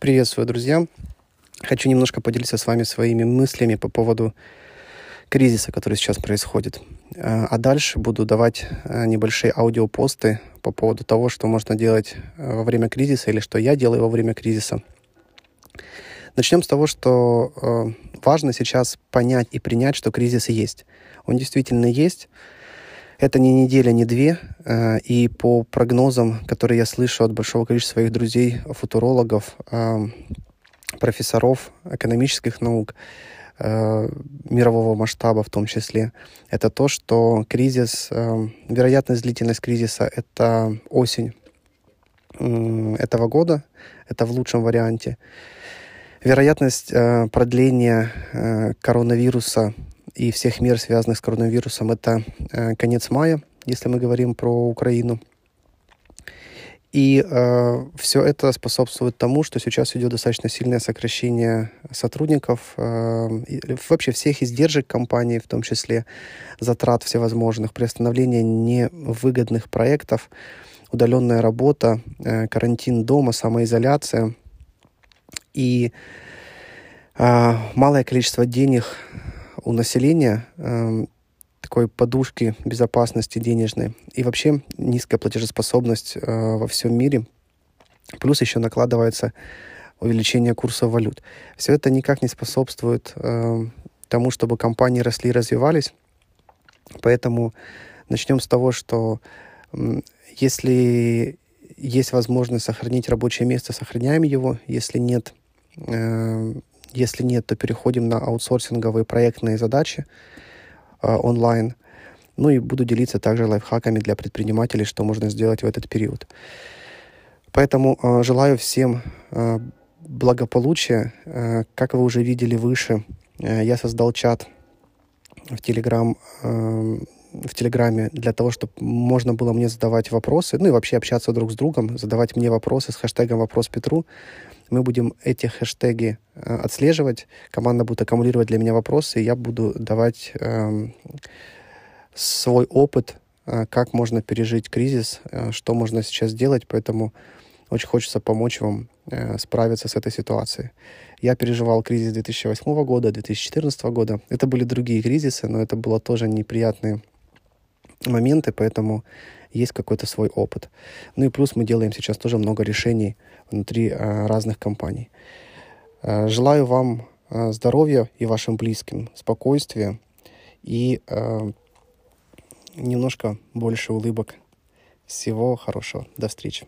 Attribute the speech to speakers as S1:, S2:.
S1: Приветствую, друзья. Хочу немножко поделиться с вами своими мыслями по поводу кризиса, который сейчас происходит. Э, а дальше буду давать э, небольшие аудиопосты по поводу того, что можно делать э, во время кризиса или что я делаю во время кризиса. Начнем с того, что важно сейчас понять и принять, что кризис есть. Он действительно есть. Это не неделя, не две. И по прогнозам, которые я слышу от большого количества своих друзей, футурологов, профессоров экономических наук, Э, мирового масштаба в том числе, это то, что кризис, э, вероятность длительность кризиса — это осень этого года, это в лучшем варианте. Вероятность э, продления коронавируса и всех мер, связанных с коронавирусом, это конец мая, если мы говорим про Украину. И э, все это способствует тому, что сейчас идет достаточно сильное сокращение сотрудников, э, вообще всех издержек компании, в том числе затрат всевозможных, приостановление невыгодных проектов, удаленная работа, э, карантин дома, самоизоляция и э, малое количество денег у населения. Э, такой подушки безопасности денежной. И вообще низкая платежеспособность э, во всем мире. Плюс еще накладывается увеличение курса валют. Все это никак не способствует э, тому, чтобы компании росли и развивались. Поэтому начнем с того, что э, если есть возможность сохранить рабочее место, сохраняем его. Если нет, э, если нет, то переходим на аутсорсинговые проектные задачи. Э, онлайн. Ну и буду делиться также лайфхаками для предпринимателей, что можно сделать в этот период. Поэтому э, желаю всем э, благополучия. Как вы уже видели выше, я создал чат в Телеграм в Телеграме для того, чтобы можно было мне задавать вопросы, ну и вообще общаться друг с другом, задавать мне вопросы с хэштегом «Вопрос Петру». Мы будем эти хэштеги э, отслеживать, команда будет аккумулировать для меня вопросы, и я буду давать э, свой опыт, э, как можно пережить кризис, э, что можно сейчас сделать, поэтому очень хочется помочь вам э, справиться с этой ситуацией. Я переживал кризис 2008 года, 2014 года. Это были другие кризисы, но это было тоже неприятные моменты, поэтому есть какой-то свой опыт. Ну и плюс мы делаем сейчас тоже много решений внутри э, разных компаний. Э, желаю вам э, здоровья и вашим близким, спокойствия и немножко больше улыбок. Всего хорошего. До встречи.